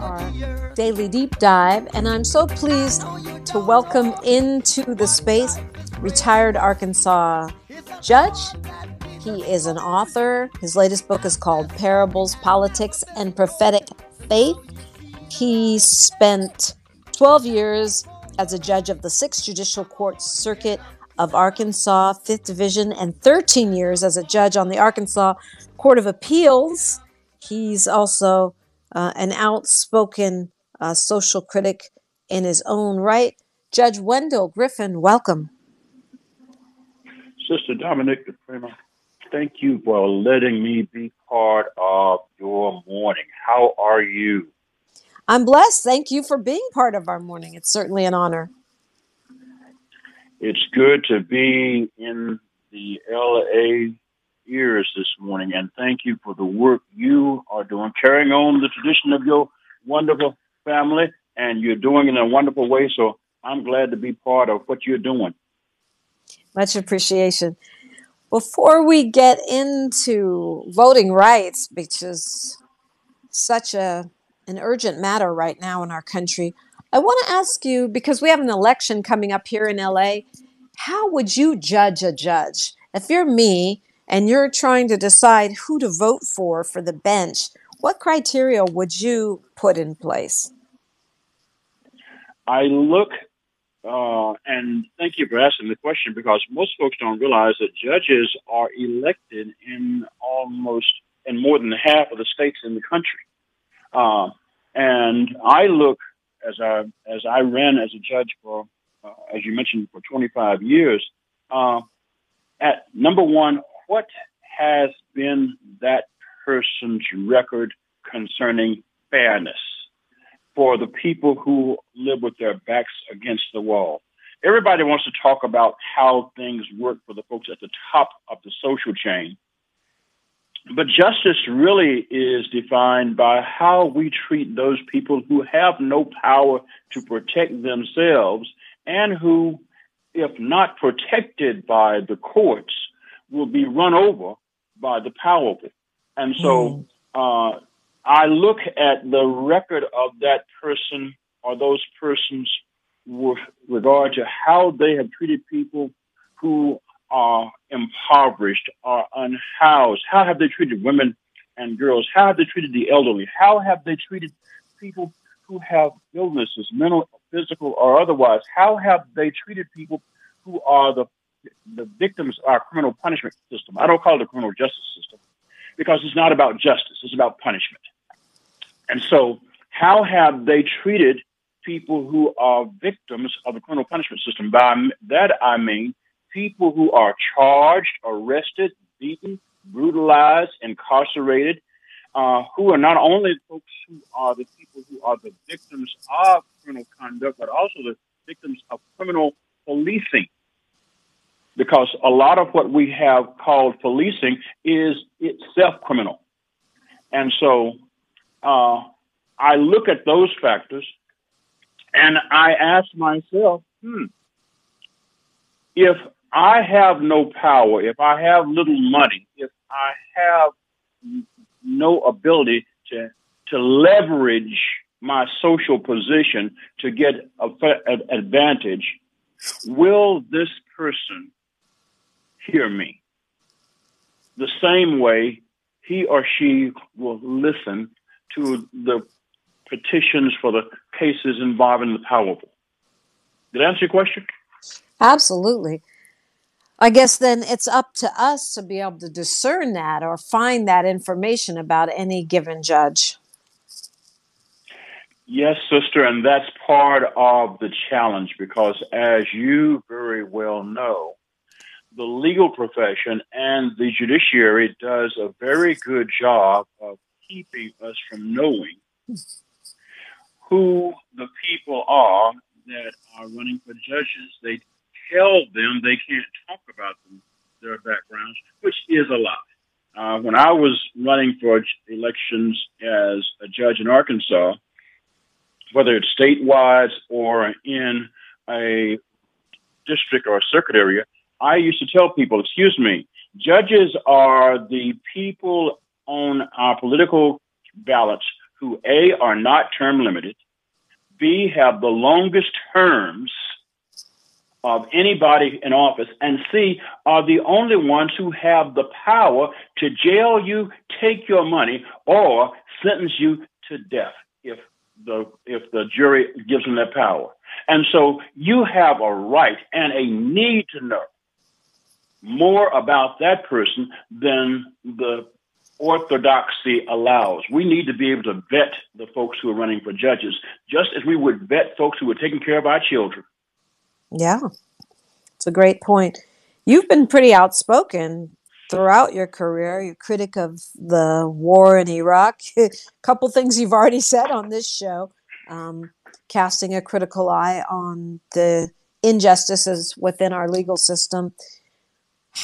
our daily deep dive, and I'm so pleased to welcome into the space retired Arkansas judge. He is an author. His latest book is called Parables, Politics, and Prophetic Faith. He spent 12 years as a judge of the 6th Judicial Court Circuit of Arkansas, 5th Division, and 13 years as a judge on the Arkansas Court of Appeals. He's also uh, an outspoken uh, social critic in his own right. Judge Wendell Griffen, welcome. Sister Dominique DiPrima, thank you for letting me be part of your morning. How are you? I'm blessed. Thank you for being part of our morning. It's certainly an honor. It's good to be in the LA ears this morning, and thank you for the work you are doing, carrying on the tradition of your wonderful family, and you're doing it in a wonderful way. So I'm glad to be part of what you're doing. Much appreciation. Before we get into voting rights, which is such a an urgent matter right now in our country, I want to ask you because we have an election coming up here in LA. How would you judge a judge? If you're me and you're trying to decide who to vote for for the bench, what criteria would you put in place? I look, uh, and thank you for asking the question because most folks don't realize that judges are elected in almost in more than half of the states in the country. Uh, and I look as I as I ran as a judge for, uh, as you mentioned, for 25 years. Uh, at number one, what has been that person's record concerning fairness for the people who live with their backs against the wall? Everybody wants to talk about how things work for the folks at the top of the social chain. But justice really is defined by how we treat those people who have no power to protect themselves and who, if not protected by the courts, will be run over by the powerful. And so mm. uh, I look at the record of that person or those persons with regard to how they have treated people who are impoverished, are unhoused? How have they treated women and girls? How have they treated the elderly? How have they treated people who have illnesses, mental, physical, or otherwise? How have they treated people who are the the victims of our criminal punishment system? I don't call it the criminal justice system because it's not about justice; it's about punishment. And so, how have they treated people who are victims of the criminal punishment system? By that I mean people who are charged, arrested, beaten, brutalized, incarcerated, uh, who are not only folks who are the people who are the victims of criminal conduct, but also the victims of criminal policing. Because a lot of what we have called policing is itself criminal. And so uh, I look at those factors and I ask myself, hmm, if I have no power, if I have little money, if I have no ability to to leverage my social position to get an advantage, will this person hear me? The same way he or she will listen to the petitions for the cases involving the powerful. Did I answer your question? Absolutely. I guess then it's up to us to be able to discern that or find that information about any given judge. Yes, sister, and that's part of the challenge because, as you very well know, the legal profession and the judiciary does a very good job of keeping us from knowing who the people are that are running for judges. They tell them they can't talk about them, their backgrounds, which is a lie. Uh, when I was running for elections as a judge in Arkansas, whether it's statewide or in a district or a circuit area, I used to tell people, excuse me, judges are the people on our political ballots who A, are not term limited, B, have the longest terms of anybody in office, and C, are the only ones who have the power to jail you, take your money, or sentence you to death if the if the jury gives them that power. And so you have a right and a need to know more about that person than the orthodoxy allows. We need to be able to vet the folks who are running for judges, just as we would vet folks who are taking care of our children. Yeah, it's a great point. You've been pretty outspoken throughout your career. You're critic of the war in Iraq. a couple things you've already said on this show, um, casting a critical eye on the injustices within our legal system.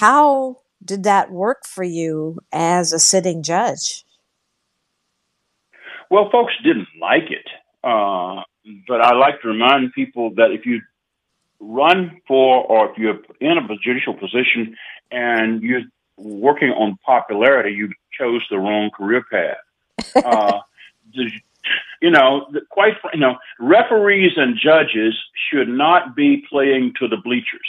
How did that work for you as a sitting judge? Well, folks didn't like it. Uh, but I like to remind people that if you run for or if you're in a judicial position and you're working on popularity, you chose the wrong career path. Uh, you know, quite you know, referees and judges should not be playing to the bleachers.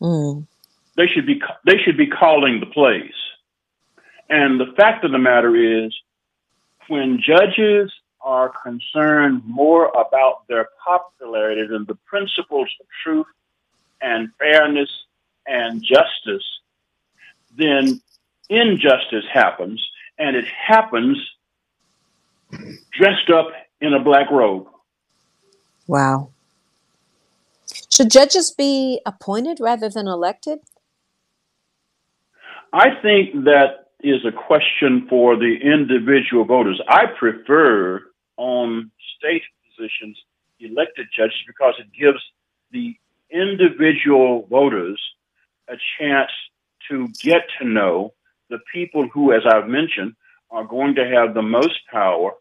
Mm. They should be they should be calling the plays. And the fact of the matter is, when judges are concerned more about their popularity than the principles of truth and fairness and justice, then injustice happens, and it happens dressed up in a black robe. Wow. Should judges be appointed rather than elected? I think that is a question for the individual voters. I prefer on state positions elected judges because it gives the individual voters a chance to get to know the people who, as I've mentioned, are going to have the most power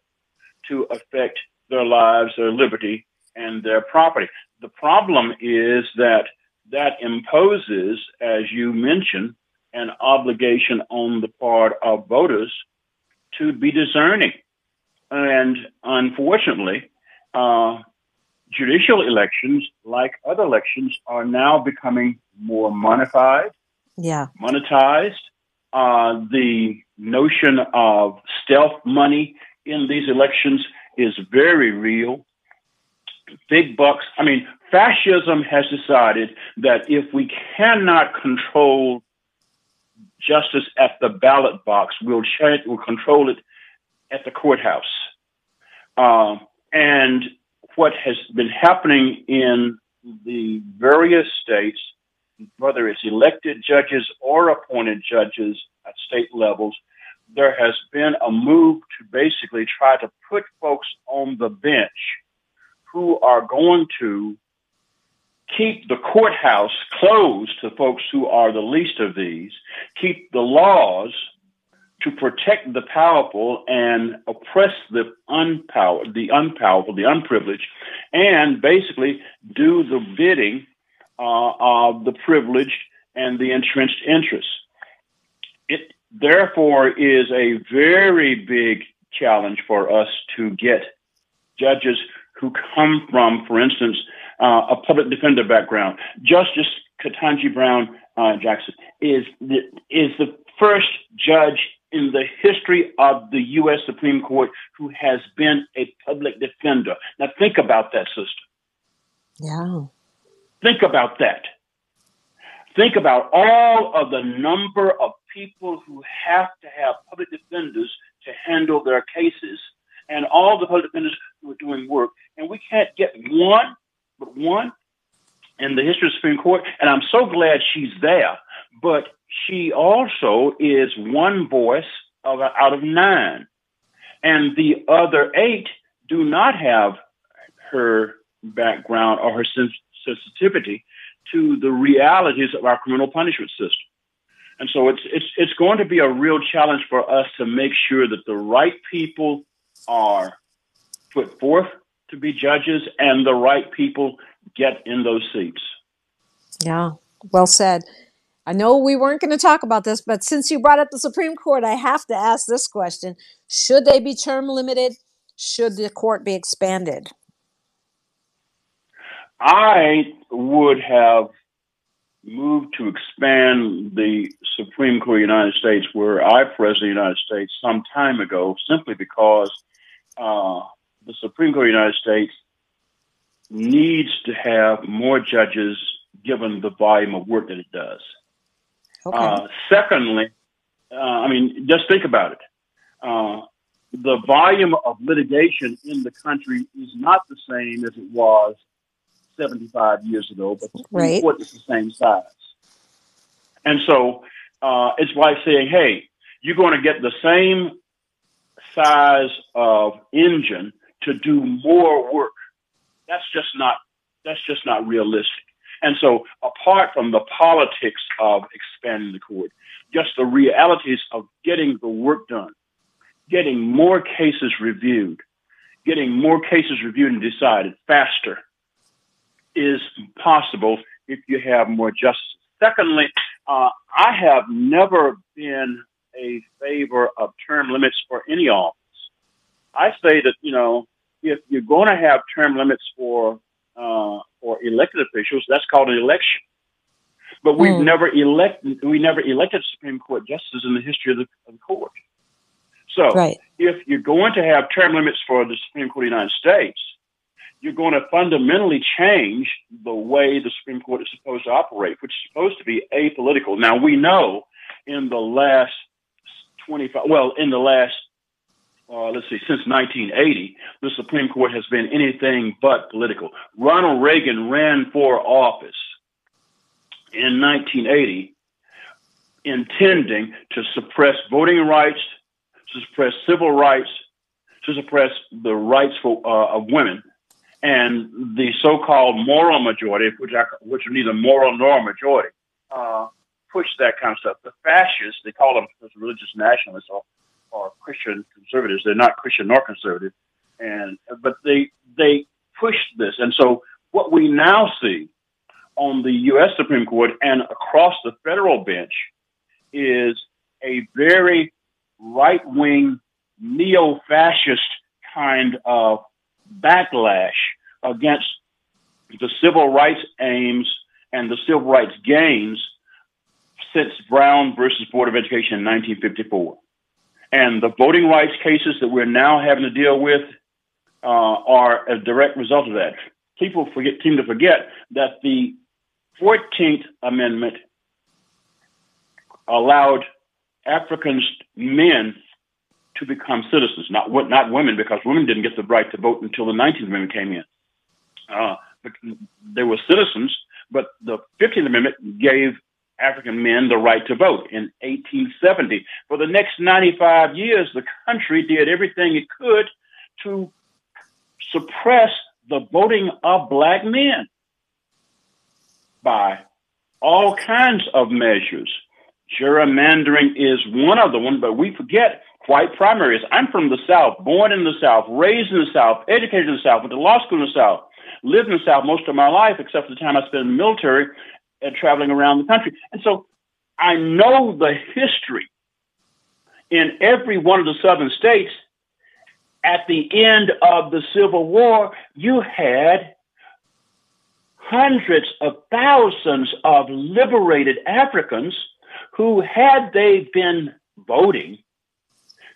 to affect their lives, their liberty, and their property. The problem is that that imposes, as you mentioned, an obligation on the part of voters to be discerning. And unfortunately, uh, judicial elections, like other elections, are now becoming more monetized. Yeah. Monetized. Uh, the notion of stealth money in these elections is very real. Big bucks. I mean, fascism has decided that if we cannot control justice at the ballot box. We'll, ch- we'll control it at the courthouse. Uh, and what has been happening in the various states, whether it's elected judges or appointed judges at state levels, there has been a move to basically try to put folks on the bench who are going to keep the courthouse closed to folks who are the least of these, keep the laws to protect the powerful and oppress the unpowered, the unpowerful, the unprivileged, and basically do the bidding uh, of the privileged and the entrenched interests. It therefore is a very big challenge for us to get judges who come from, for instance, uh, a public defender background. Justice Ketanji Brown uh, Jackson is the, is the first judge in the history of the U.S. Supreme Court who has been a public defender. Now, think about that, sister. Yeah. Think about that. Think about all of the number of people who have to have public defenders to handle their cases and all the public who are doing work. And we can't get one but one in the history of the Supreme Court, and I'm so glad she's there. But she also is one voice of, out of nine, and the other eight do not have her background or her sensitivity to the realities of our criminal punishment system. And so it's it's it's going to be a real challenge for us to make sure that the right people are put forth to be judges and the right people get in those seats. Yeah, well said. I know we weren't going to talk about this, but since you brought up the Supreme Court, I have to ask this question. Should they be term limited? should the court be expanded? I would have moved to expand the Supreme Court of the United States where I president of the United States some time ago, simply because uh, the Supreme Court of the United States needs to have more judges given the volume of work that it does. Okay. Uh, secondly, uh, I mean, just think about it. Uh, the volume of litigation in the country is not the same as it was 75 years ago, but the right. Court is the same size. And so uh, it's like saying, hey, you're going to get the same size of engine to do more work. That's just not that's just not realistic. And so, apart from the politics of expanding the court, just the realities of getting the work done, getting more cases reviewed, getting more cases reviewed and decided faster is possible if you have more justice. Secondly, uh, I have never been a favor of term limits for any office. I say that, you know, if you're going to have term limits for uh, for elected officials, that's called an election. But we've mm. never elected we never elected Supreme Court justices in the history of the, of the court. So right. if you're going to have term limits for the Supreme Court of the United States, you're going to fundamentally change the way the Supreme Court is supposed to operate, which is supposed to be apolitical. Now we know in the last 25, well, in the last uh, let's see, since 1980, the Supreme Court has been anything but political. Ronald Reagan ran for office in 1980, intending to suppress voting rights, to suppress civil rights, to suppress the rights for, uh, of women, and the so-called moral majority, which are, which are neither moral nor majority, uh, pushed that kind of stuff. The fascists, they call them religious nationalists, or are Christian conservatives. They're not Christian nor conservative, and but they they push this, and so what we now see on the U.S. Supreme Court and across the federal bench is a very right wing neo fascist kind of backlash against the civil rights aims and the civil rights gains since Brown versus Board of Education in 1954. And the voting rights cases that we're now having to deal with uh, are a direct result of that. People forget, seem to forget that the 14th Amendment allowed African men, to become citizens, not not women, because women didn't get the right to vote until the 19th Amendment came in. Uh, they were citizens, but the 15th Amendment gave African men the right to vote in 1870. For the next 95 years, the country did everything it could to suppress the voting of black men by all kinds of measures. Gerrymandering is one of the ones, but we forget white primaries. I'm from the South, born in the South, raised in the South, educated in the South, went to law school in the South, lived in the South most of my life, except for the time I spent in the military and traveling around the country. And so I know the history in every one of the southern states. At the end of the Civil War, you had hundreds of thousands of liberated Africans who, had they been voting,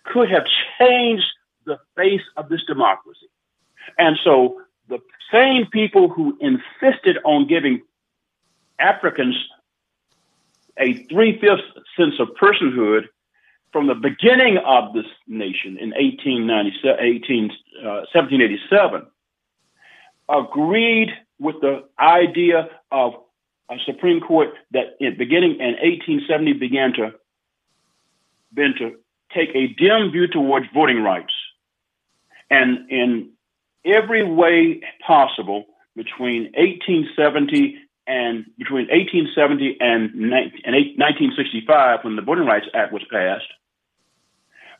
could have changed the face of this democracy. And so the same people who insisted on giving Africans a three fifths sense of personhood from the beginning of this nation in 1897, uh, 1787, agreed with the idea of a Supreme Court that in beginning in 1870 began to, began to take a dim view towards voting rights. And in every way possible between 1870 and between 1870 and 1965, when the Voting Rights Act was passed,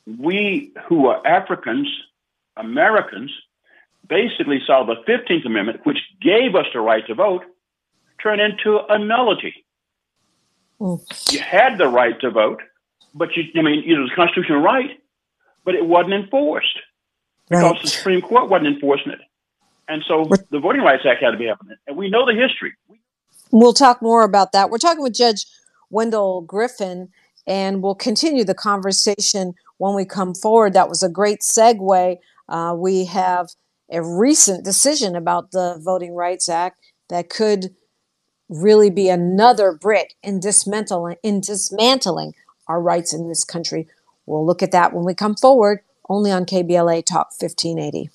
we who are Africans, Americans, basically saw the 15th Amendment, which gave us the right to vote, turn into a nullity. Mm. You had the right to vote, but you, I mean, it was a constitutional right, but it wasn't enforced. Because right. the Supreme Court wasn't enforcing it. And so the Voting Rights Act had to be happening. And we know the history. We'll talk more about that. We're talking with Judge Wendell Griffen, and we'll continue the conversation when we come forward. That was a great segue. Uh, we have a recent decision about the Voting Rights Act that could really be another brick in dismantling, in dismantling our rights in this country. We'll look at that when we come forward, only on KBLA Talk 1580.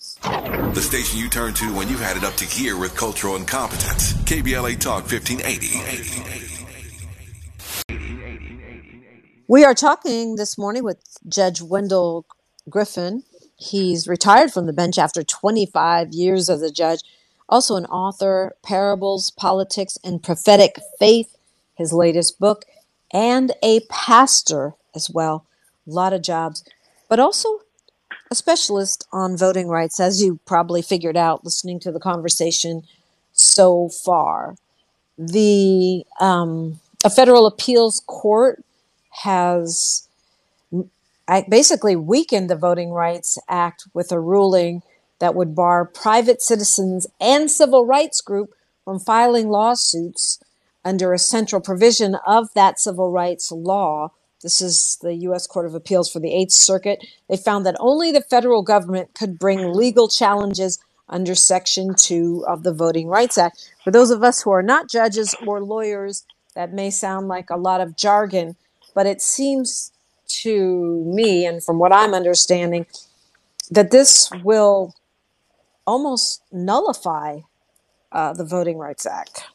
The station you turn to when you've had it up to here with cultural incompetence. KBLA Talk 1580. We are talking this morning with Judge Wendell Griffen. He's retired from the bench after 25 years as a judge. Also, an author, Parables, Politics, and Prophetic Faith, his latest book, and a pastor as well. A lot of jobs, but also specialist on voting rights, as you probably figured out listening to the conversation so far. The um, a federal appeals court has basically weakened the Voting Rights Act with a ruling that would bar private citizens and civil rights group from filing lawsuits under a central provision of that civil rights law. This is the U.S. Court of Appeals for the Eighth Circuit. They found that only the federal government could bring legal challenges under Section 2 of the Voting Rights Act. For those of us who are not judges or lawyers, that may sound like a lot of jargon, but it seems to me, and from what I'm understanding, that this will almost nullify uh, the Voting Rights Act.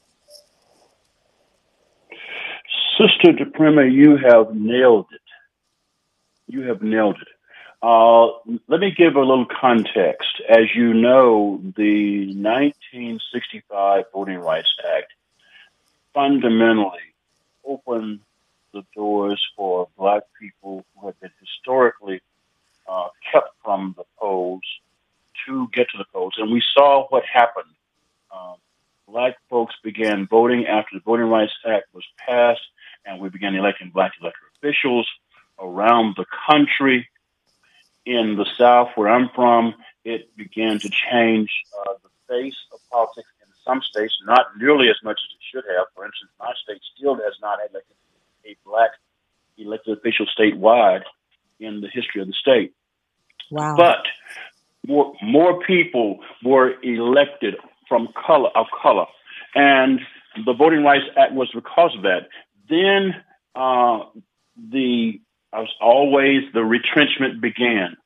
Sister DiPrima, you have nailed it. You have nailed it. Uh, let me give a little context. As you know, the 1965 Voting Rights Act fundamentally opened the doors for black people who had been historically uh, kept from the polls to get to the polls. And we saw what happened. Uh, black folks began voting after the Voting Rights Act was passed, and we began electing black elected officials around the country. In the South, where I'm from, it began to change uh, the face of politics in some states, not nearly as much as it should have. For instance, my state still has not elected a black elected official statewide in the history of the state. Wow. But more, more people were elected from color of color, and the Voting Rights Act was because of that. Then uh, the as always the retrenchment began.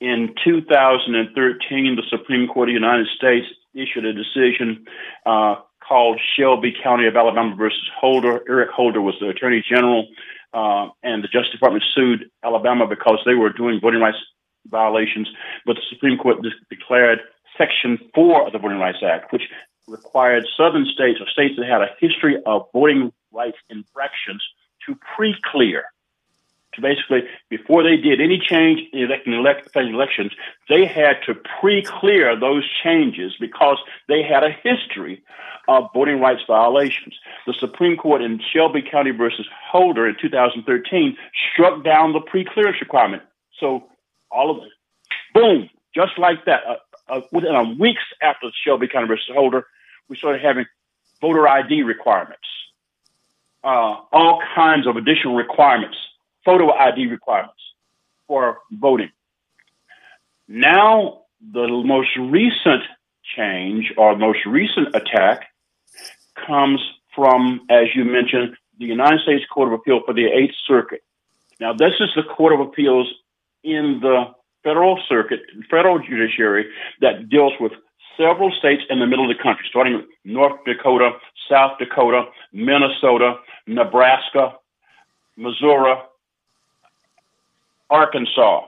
In 2013, the Supreme Court of the United States issued a decision uh, called Shelby County of Alabama versus Holder. Eric Holder was the Attorney General, uh, and the Justice Department sued Alabama because they were doing voting rights violations. But the Supreme Court declared Section 4 of the Voting Rights Act, which required southern states or states that had a history of voting rights infractions to pre-clear to basically, before they did any change in elect, elections, they had to pre-clear those changes because they had a history of voting rights violations. The Supreme Court in Shelby County versus Holder in 2013 struck down the pre-clearance requirement. So all of it, boom, just like that, uh, uh, within a weeks after Shelby County versus Holder, we started having voter ID requirements, uh, all kinds of additional requirements photo ID requirements for voting. Now, the most recent change or most recent attack comes from, as you mentioned, the United States Court of Appeal for the Eighth Circuit. Now, this is the Court of Appeals in the federal circuit, federal judiciary that deals with several states in the middle of the country, starting with North Dakota, South Dakota, Minnesota, Nebraska, Missouri, Arkansas.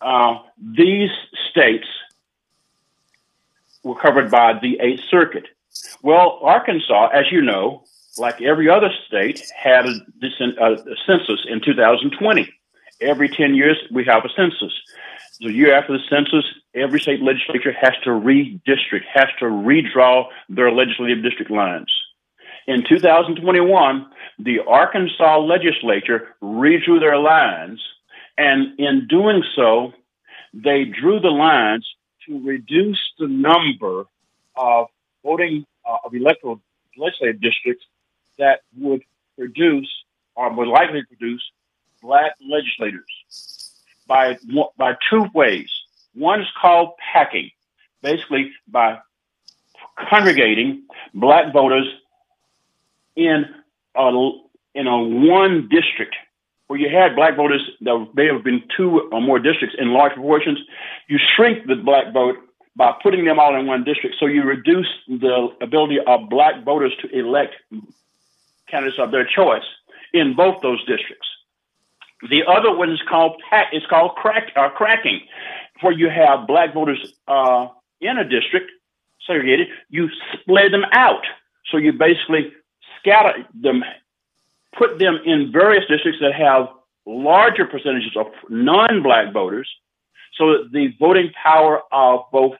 Uh, these states were covered by the Eighth Circuit. Well, Arkansas, as you know, like every other state, had a, a, census in 2020. Every 10 years, we have a census. The year after the census, every state legislature has to redistrict, has to redraw their legislative district lines. In 2021, the Arkansas legislature redrew their lines and in doing so, they drew the lines to reduce the number of voting uh, of electoral legislative districts that would produce or would likely produce black legislators by by two ways. One is called packing, basically by congregating black voters in a in a one district where you had black voters that may have been two or more districts in large proportions. You shrink the black vote by putting them all in one district, so you reduce the ability of black voters to elect candidates of their choice in both those districts. The other one is called it's called crack, uh, cracking, where you have black voters uh, in a district segregated. You split them out, so you basically scatter them, put them in various districts that have larger percentages of non-black voters, so that the voting power of both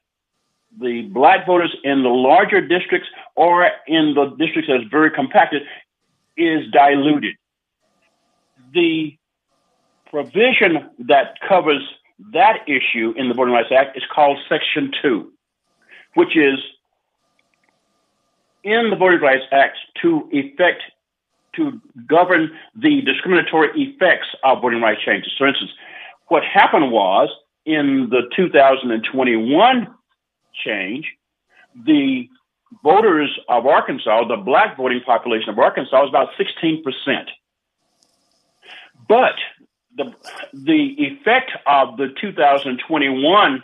the black voters in the larger districts or in the districts that's very compacted is diluted. The provision that covers that issue in the Voting Rights Act is called Section 2, which is in the Voting Rights Act to effect to govern the discriminatory effects of voting rights changes. For instance, what happened was in the 2021 change, the voters of Arkansas, the black voting population of Arkansas, was about 16%. But the the effect of the 2021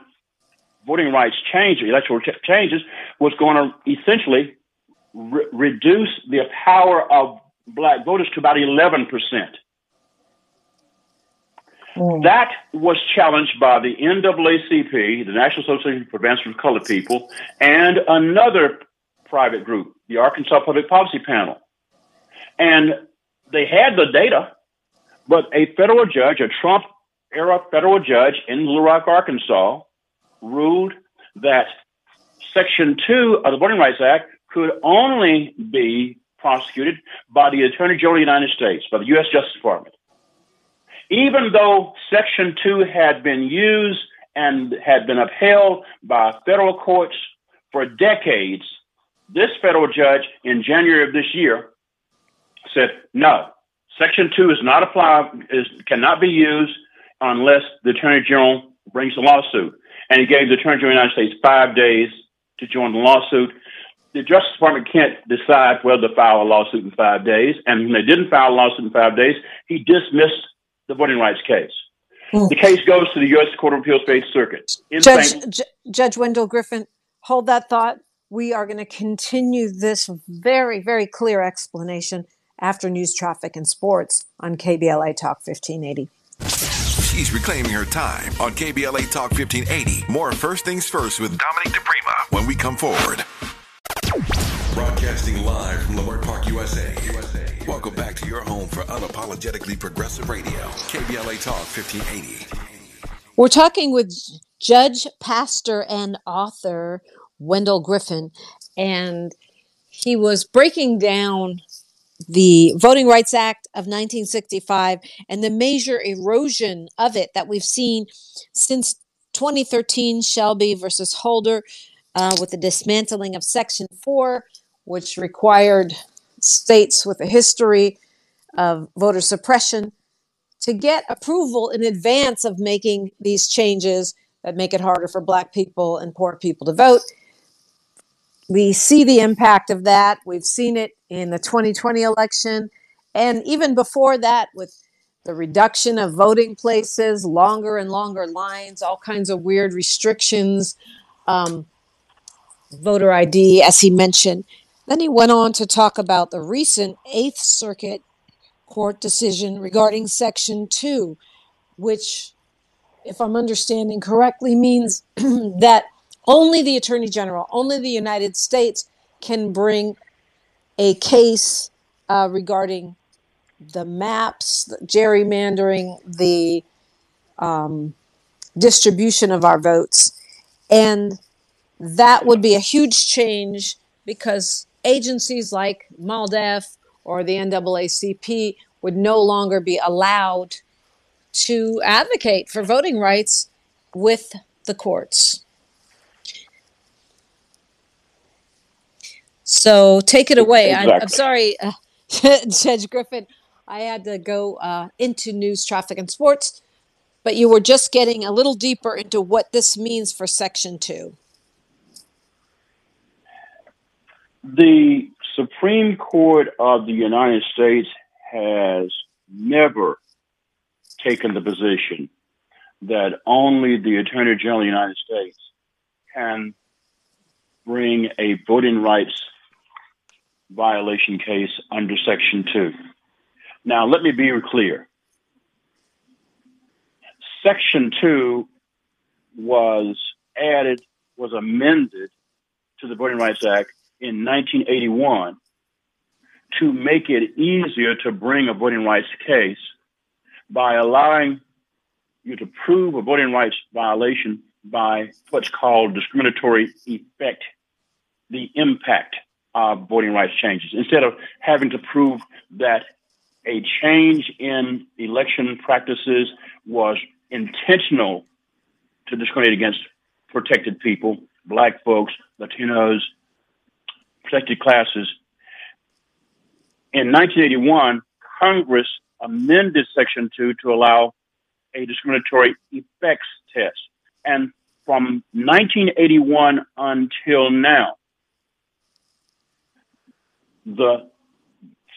voting rights change, electoral ch- changes, was going to essentially re- reduce the power of black voters to about 11 percent. Mm. That was challenged by the NAACP, the National Association for Advancement of Colored People, and another private group, the Arkansas Public Policy Panel. And they had the data, but a federal judge, a Trump era federal judge in Little Rock, Arkansas, ruled that Section 2 of the Voting Rights Act could only be prosecuted by the Attorney General of the United States, by the U.S. Justice Department. Even though Section 2 had been used and had been upheld by federal courts for decades, this federal judge in January of this year said, no, Section 2 is not apply, is, cannot be used unless the Attorney General brings a lawsuit. And he gave the Attorney General of the United States five days to join the lawsuit. The Justice Department can't decide whether to file a lawsuit in five days. And when they didn't file a lawsuit in five days, he dismissed the voting rights case. Mm. The case goes to the U.S. Court of Appeals for Eighth Circuit. Judge, J- Judge Wendell Griffen, hold that thought. We are going to continue this very, very clear explanation after news, traffic, and sports on KBLA Talk 1580. She's reclaiming her time on KBLA Talk 1580. More First Things First with Dominique DiPrima when we come forward. Broadcasting live from Leimert Park, USA. USA. Welcome back to your home for unapologetically progressive radio, KBLA Talk 1580. We're talking with Judge, Pastor, and author Wendell Griffen, and he was breaking down the Voting Rights Act of 1965 and the major erosion of it that we've seen since 2013 Shelby versus Holder uh, with the dismantling of Section 4, which required states with a history of voter suppression to get approval in advance of making these changes that make it harder for Black people and poor people to vote we see the impact of that. We've seen it in the 2020 election. And even before that, with the reduction of voting places, longer and longer lines, all kinds of weird restrictions, um, voter ID, as he mentioned. Then he went on to talk about the recent Eighth Circuit Court decision regarding Section 2, which, if I'm understanding correctly, means that only the Attorney General, only the United States can bring a case uh, regarding the maps, the gerrymandering, the um, distribution of our votes. And that would be a huge change because agencies like MALDEF or the NAACP would no longer be allowed to advocate for voting rights with the courts. So take it away. I'm, I'm sorry, uh, Judge Griffen. I had to go uh, into news, traffic, and sports, but you were just getting a little deeper into what this means for Section 2. The Supreme Court of the United States has never taken the position that only the Attorney General of the United States can bring a voting rights violation case under Section 2. Now, let me be clear. Section 2 was added, was amended to the Voting Rights Act in 1981 to make it easier to bring a voting rights case by allowing you to prove a voting rights violation by what's called discriminatory effect, the impact of voting rights changes, instead of having to prove that a change in election practices was intentional to discriminate against protected people, black folks, Latinos, protected classes. In 1981, Congress amended Section 2 to allow a discriminatory effects test. And from 1981 until now, the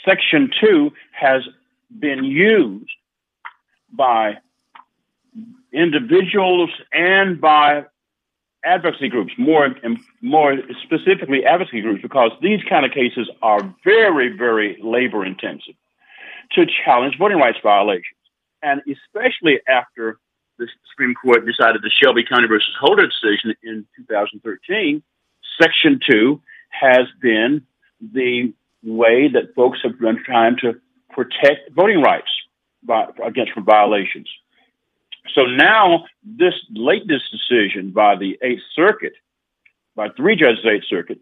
Section 2 has been used by individuals and by advocacy groups, more more specifically advocacy groups, because these kind of cases are very, very labor intensive to challenge voting rights violations, and especially after the Supreme Court decided the Shelby County versus Holder decision in 2013, Section Two has been the way that folks have been trying to protect voting rights by, against violations. So now this latest decision by the Eighth Circuit, by three judges Eighth Circuit,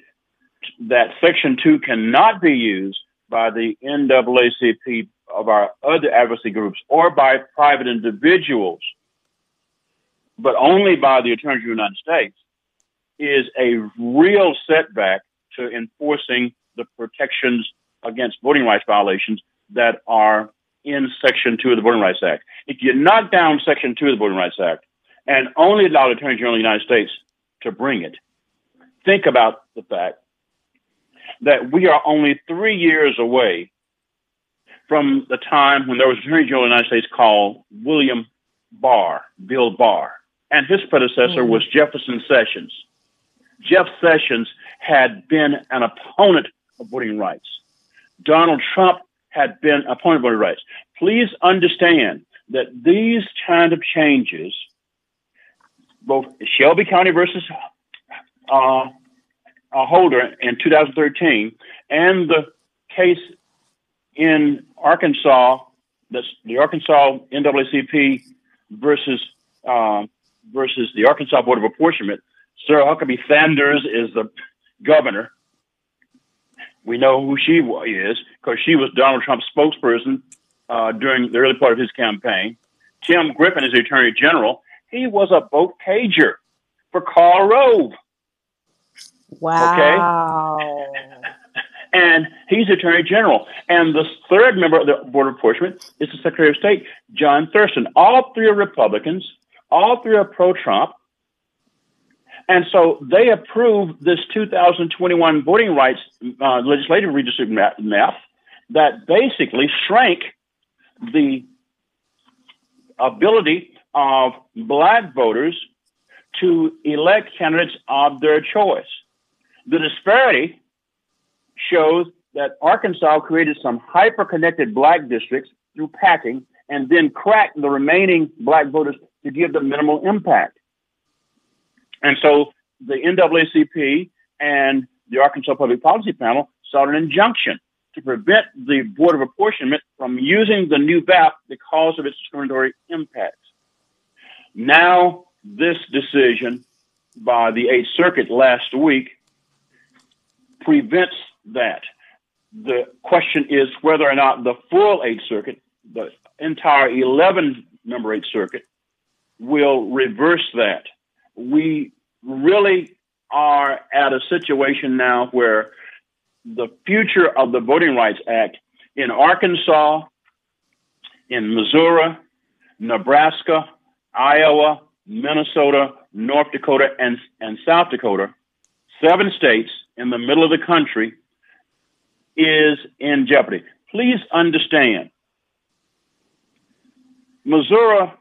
that Section 2 cannot be used by the NAACP of our other advocacy groups or by private individuals, but only by the Attorney General of the United States, is a real setback to enforcing the protections against voting rights violations that are in Section 2 of the Voting Rights Act. If you knock down Section 2 of the Voting Rights Act and only allow the Attorney General of the United States to bring it, think about the fact that we are only three years away from the time when there was an Attorney General of the United States called William Barr, Bill Barr, and his predecessor mm-hmm. was Jefferson Sessions. Jeff Sessions had been an opponent voting rights. Donald Trump had been appointed voting rights. Please understand that these kind of changes, both Shelby County versus uh, Holder in 2013 and the case in Arkansas, that's the Arkansas NAACP versus uh, versus the Arkansas Board of Apportionment. Sarah Huckabee Sanders is the governor. We know who she is because she was Donald Trump's spokesperson uh, during the early part of his campaign. Tim Griffin is the attorney general. He was a vote cager for Karl Rove. Wow. Okay. and he's attorney general. And the third member of the Board of Apportionment is the Secretary of State, John Thurston. All three are Republicans. All three are pro Trump. And so they approved this 2021 voting rights uh, legislative redistribution map that basically shrank the ability of black voters to elect candidates of their choice. The disparity shows that Arkansas created some hyper connected black districts through packing and then cracked the remaining black voters to give them minimal impact. And so the NAACP and the Arkansas Public Policy Panel sought an injunction to prevent the Board of Apportionment from using the new VAP because of its discriminatory impacts. Now, this decision by the Eighth Circuit last week prevents that. The question is whether or not the full Eighth Circuit, the entire 11 member Eighth Circuit, will reverse that. We really are at a situation now where the future of the Voting Rights Act in Arkansas, in Missouri, Nebraska, Iowa, Minnesota, North Dakota, and, and South Dakota, seven states in the middle of the country, is in jeopardy. Please understand, Missouri,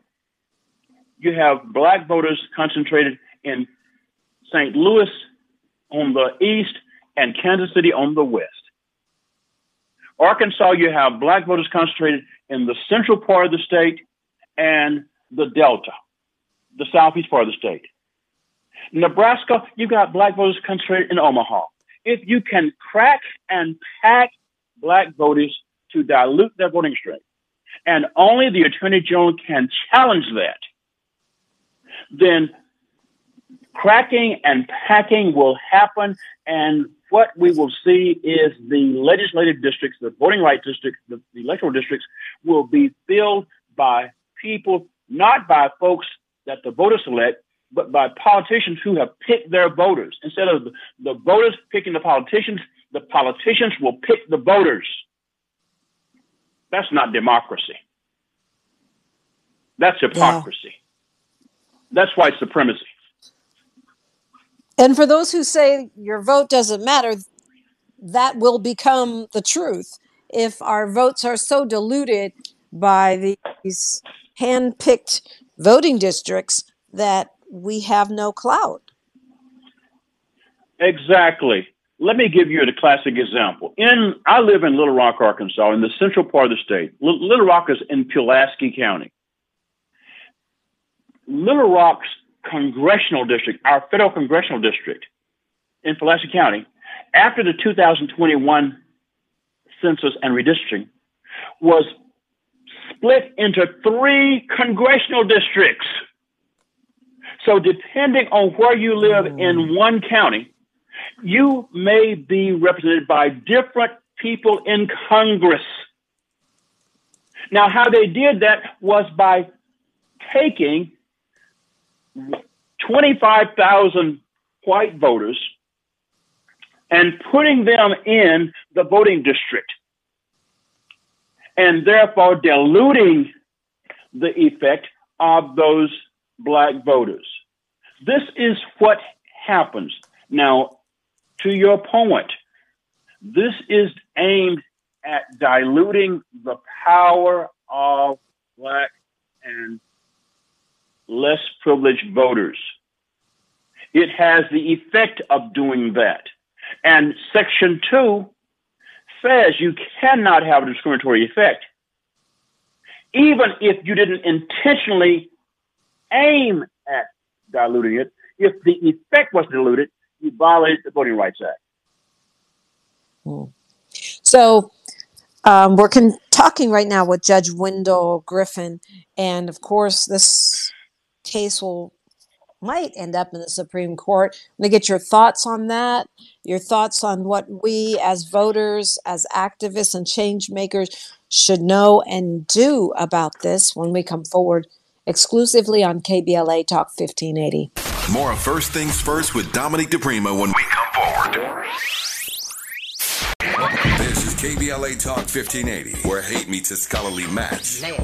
you have black voters concentrated in St. Louis on the east and Kansas City on the west. Arkansas, you have black voters concentrated in the central part of the state and the Delta, the southeast part of the state. Nebraska, you've got black voters concentrated in Omaha. If you can crack and pack black voters to dilute their voting strength, and only the attorney general can challenge that, then cracking and packing will happen. And what we will see is the legislative districts, the voting rights districts, the, the electoral districts will be filled by people, not by folks that the voters select, but by politicians who have picked their voters. Instead of the, voters picking the politicians, the politicians will pick the voters. That's not democracy. That's hypocrisy. Yeah. That's white supremacy. And for those who say your vote doesn't matter, that will become the truth if our votes are so diluted by these hand-picked voting districts that we have no clout. Exactly. Let me give you a classic example. In I live in Little Rock, Arkansas, in the central part of the state. Little Rock is in Pulaski County. Little Rock's congressional district, our federal congressional district in Pulaski County, after the 2021 census and redistricting, was split into three congressional districts. So, depending on where you live in hmm. one county, you may be represented by different people in Congress. Now, how they did that was by taking 25,000 white voters and putting them in the voting district and therefore diluting the effect of those black voters. This is what happens. Now, to your point, this is aimed at diluting the power of black privileged voters. It has the effect of doing that. And Section 2 says you cannot have a discriminatory effect, even if you didn't intentionally aim at diluting it. If the effect was diluted, you violated the Voting Rights Act. Hmm. So um, we're con- talking right now with Judge Wendell Griffen, and of course, this case will might end up in the Supreme Court. I'm going to get your thoughts on that, your thoughts on what we as voters, as activists, and change makers should know and do about this when we come forward exclusively on KBLA Talk 1580. More First Things First with Dominique DiPrima when we come forward. This is KBLA Talk 1580, where hate meets a scholarly match. Hey,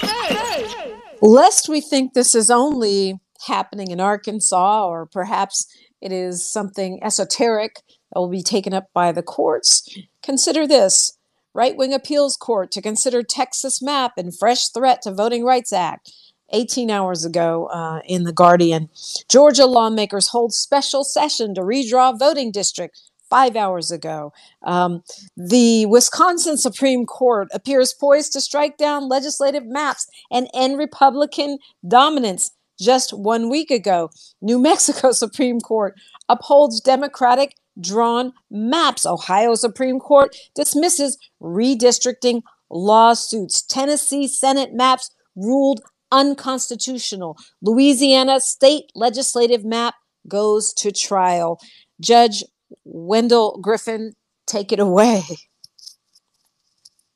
hey. Lest we think this is only happening in Arkansas, or perhaps it is something esoteric that will be taken up by the courts, consider this right wing appeals court to consider Texas map and fresh threat to Voting Rights Act. 18 hours ago uh, in The Guardian. Georgia lawmakers hold special session to redraw voting district five hours ago. Um, the Wisconsin Supreme Court appears poised to strike down legislative maps and end Republican dominance just one week ago. New Mexico Supreme Court upholds Democratic drawn maps. Ohio Supreme Court dismisses redistricting lawsuits. Tennessee Senate maps ruled unconstitutional. Louisiana state legislative map goes to trial. Judge Wendell Griffen, take it away.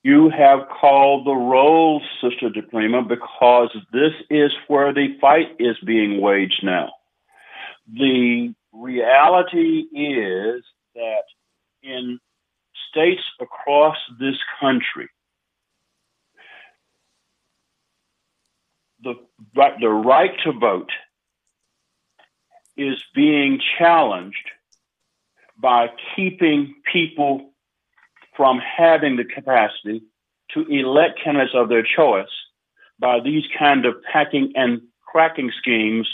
You have called the roll, Sister DiPrima, because this is where the fight is being waged now. The reality is that in states across this country, the, the right to vote is being challenged by keeping people from having the capacity to elect candidates of their choice by these kind of packing and cracking schemes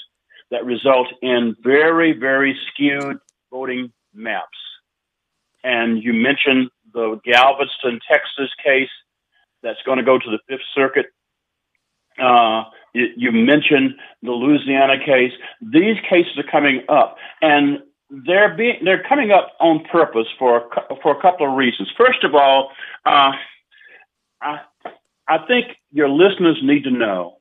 that result in very, very skewed voting maps. And you mentioned the Galveston, Texas case that's going to go to the Fifth Circuit. Uh, you, mentioned the Louisiana case. These cases are coming up, and they're being they're coming up on purpose for for a couple of reasons. First of all, uh, I I think your listeners need to know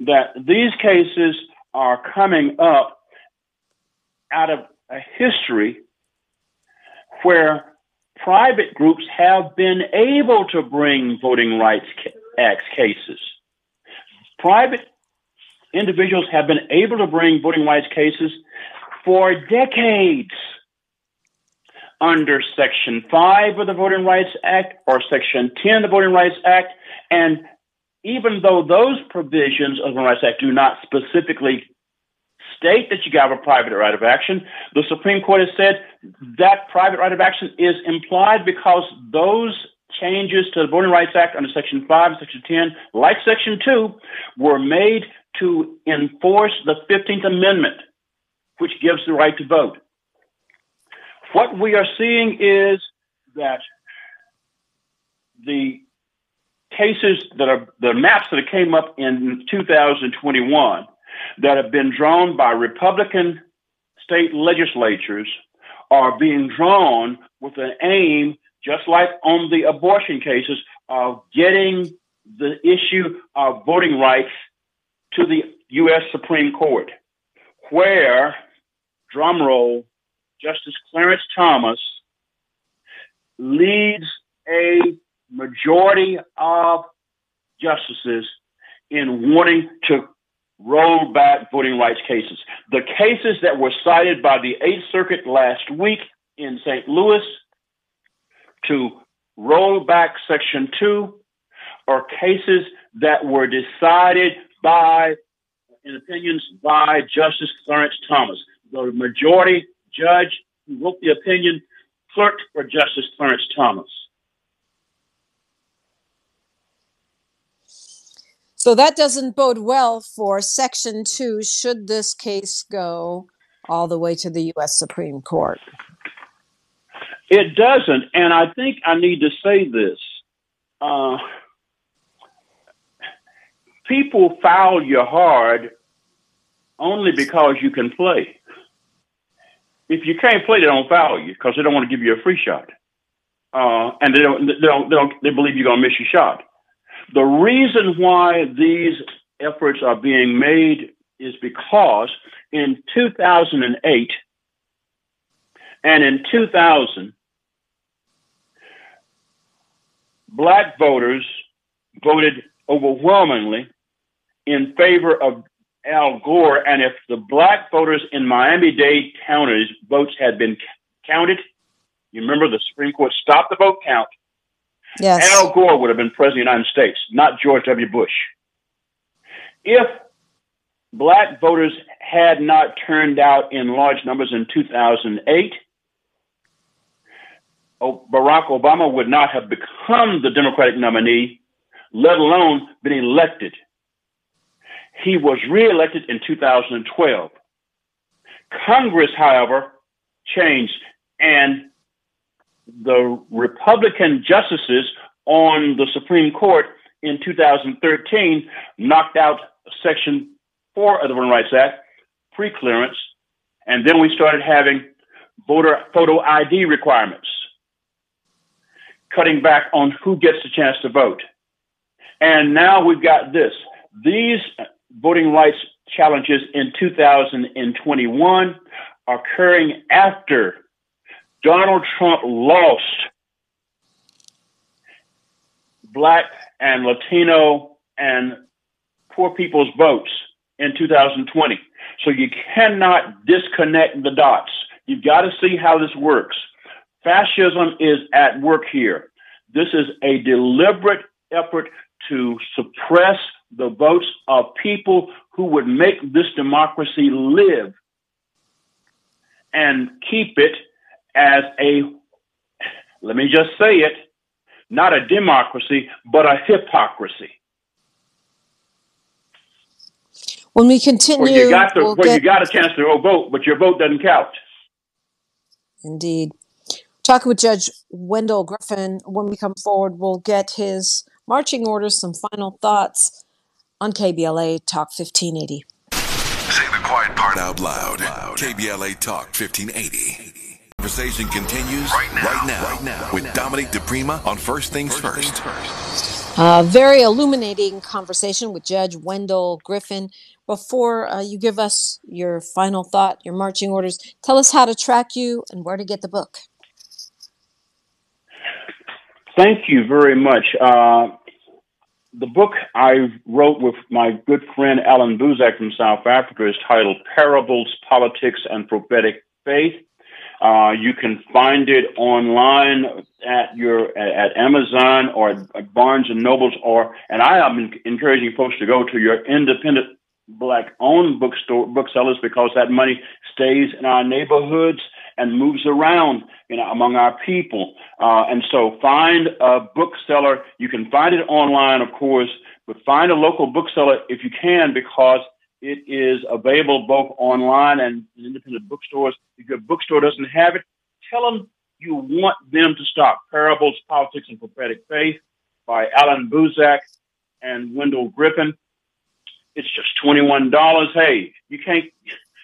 that these cases are coming up out of a history where private groups have been able to bring voting rights act cases. Private individuals have been able to bring voting rights cases for decades under Section 5 of the Voting Rights Act or Section 10 of the Voting Rights Act. And even though those provisions of the Voting Rights Act do not specifically state that you have a private right of action, the Supreme Court has said that private right of action is implied because those changes to the Voting Rights Act under Section 5 and Section 10, like Section 2, were made to enforce the 15th Amendment, which gives the right to vote. What we are seeing is that the cases that are the maps that came up in 2021 that have been drawn by Republican state legislatures are being drawn with an aim, just like on the abortion cases, of getting the issue of voting rights to the U.S. Supreme Court, where, drumroll, Justice Clarence Thomas leads a majority of justices in wanting to roll back voting rights cases. The cases that were cited by the Eighth Circuit last week in St. Louis to roll back Section 2 are cases that were decided by, in opinions, by Justice Clarence Thomas. The majority judge who wrote the opinion clerked for Justice Clarence Thomas. So that doesn't bode well for Section 2 should this case go all the way to the U.S. Supreme Court. It doesn't. And I think I need to say this. Uh, people foul you hard only because you can play. If you can't play, they don't foul you because they don't want to give you a free shot. Uh, and they don't, they don't, they don't, they believe you're going to miss your shot. The reason why these efforts are being made is because in 2008 and in 2000, black voters voted overwhelmingly in favor of Al Gore. And if the black voters in Miami Dade counties votes had been counted, you remember the Supreme Court stopped the vote count Yes. Al Gore would have been president of the United States, not George W. Bush. If black voters had not turned out in large numbers in 2008, Barack Obama would not have become the Democratic nominee, let alone been elected. He was reelected in 2012. Congress, however, changed and the Republican justices on the Supreme Court in 2013 knocked out Section 4 of the Voting Rights Act, pre-clearance, and then we started having voter photo ID requirements, cutting back on who gets the chance to vote. And now we've got this. These voting rights challenges in 2021 occurring after Donald Trump lost black and Latino and poor people's votes in 2020. So you cannot disconnect the dots. You've got to see how this works. Fascism is at work here. This is a deliberate effort to suppress the votes of people who would make this democracy live and keep it as a, let me just say it, not a democracy, but a hypocrisy. When we continue, where you got, the, we'll where get... you got a chance to vote, but your vote doesn't count. Indeed. Talking with Judge Wendell Griffen, when we come forward, we'll get his marching orders, some final thoughts on KBLA Talk 1580. Say the quiet part out loud. KBLA Talk 1580. Conversation continues right now, right now, right now with Dominique DiPrima on First Things First. A very illuminating conversation with Judge Wendell Griffen. Before uh, you give us your final thought, your marching orders, tell us how to track you and where to get the book. Thank you very much. Uh, the book I wrote with my good friend Allan Boesak from South Africa is titled Parables, Politics, and Prophetic Faith. Uh, you can find it online at your at Amazon or at Barnes and Nobles, or and I am encouraging folks to go to your independent black-owned bookstore booksellers because that money stays in our neighborhoods and moves around, you know, among our people. Uh, and so find a bookseller. You can find it online, of course, but find a local bookseller if you can, because it is available both online and in independent bookstores. If your bookstore doesn't have it, tell them you want them to stop. Parables, Politics, and Prophetic Faith by Allan Boesak and Wendell Griffen. It's just $21. Hey, you can't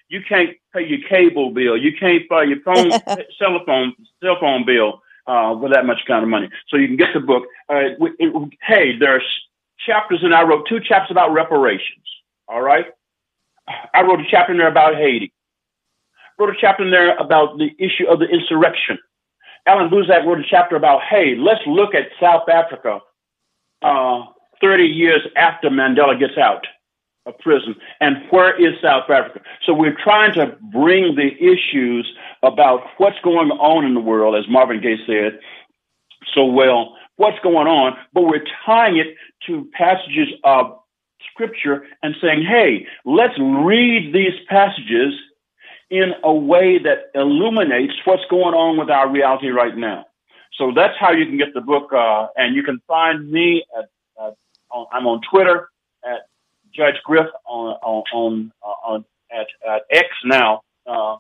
you can't pay your cable bill. You can't pay your phone, cell phone, cell phone bill uh, with that much kind of money. So you can get the book. Uh, it, it, hey, there's chapters, and I wrote two chapters about reparations. All right, I wrote a chapter in there about Haiti. Wrote a chapter in there about the issue of the insurrection. Allan Boesak wrote a chapter about, hey, let's look at South Africa uh, 30 years after Mandela gets out of prison and where is South Africa. So we're trying to bring the issues about what's going on in the world, as Marvin Gaye said so well, what's going on, but we're tying it to passages of scripture and saying, hey, let's read these passages in a way that illuminates what's going on with our reality right now. So that's how you can get the book, uh, and you can find me at, at I'm on Twitter at Judge Griff on on on, uh, on at, at X now, uh,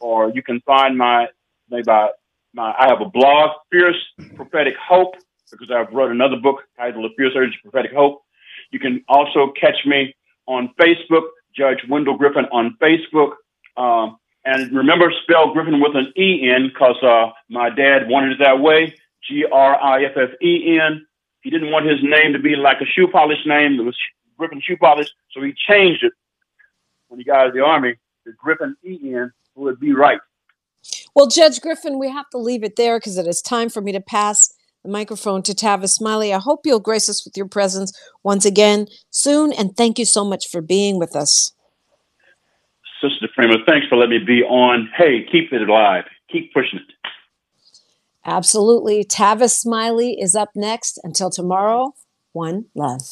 or you can find my maybe my, my I have a blog, Fierce Prophetic Hope, because I've wrote another book titled The Fierce Prophetic Hope. You can also catch me on Facebook, Judge Wendell Griffen on Facebook. Um, and remember, spell Griffin with an E N because uh, my dad wanted it that way. G R I F F E N. He didn't want his name to be like a shoe polish name. It was Griffin shoe polish, so he changed it when he got out of the army to Griffin E N, would be right. Well, Judge Griffen, we have to leave it there because it is time for me to pass the microphone to Tavis Smiley. I hope you'll grace us with your presence once again soon, and thank you so much for being with us. Sister DiPrima, thanks for letting me be on. Hey, keep it alive. Keep pushing it. Absolutely. Tavis Smiley is up next. Until tomorrow, one love.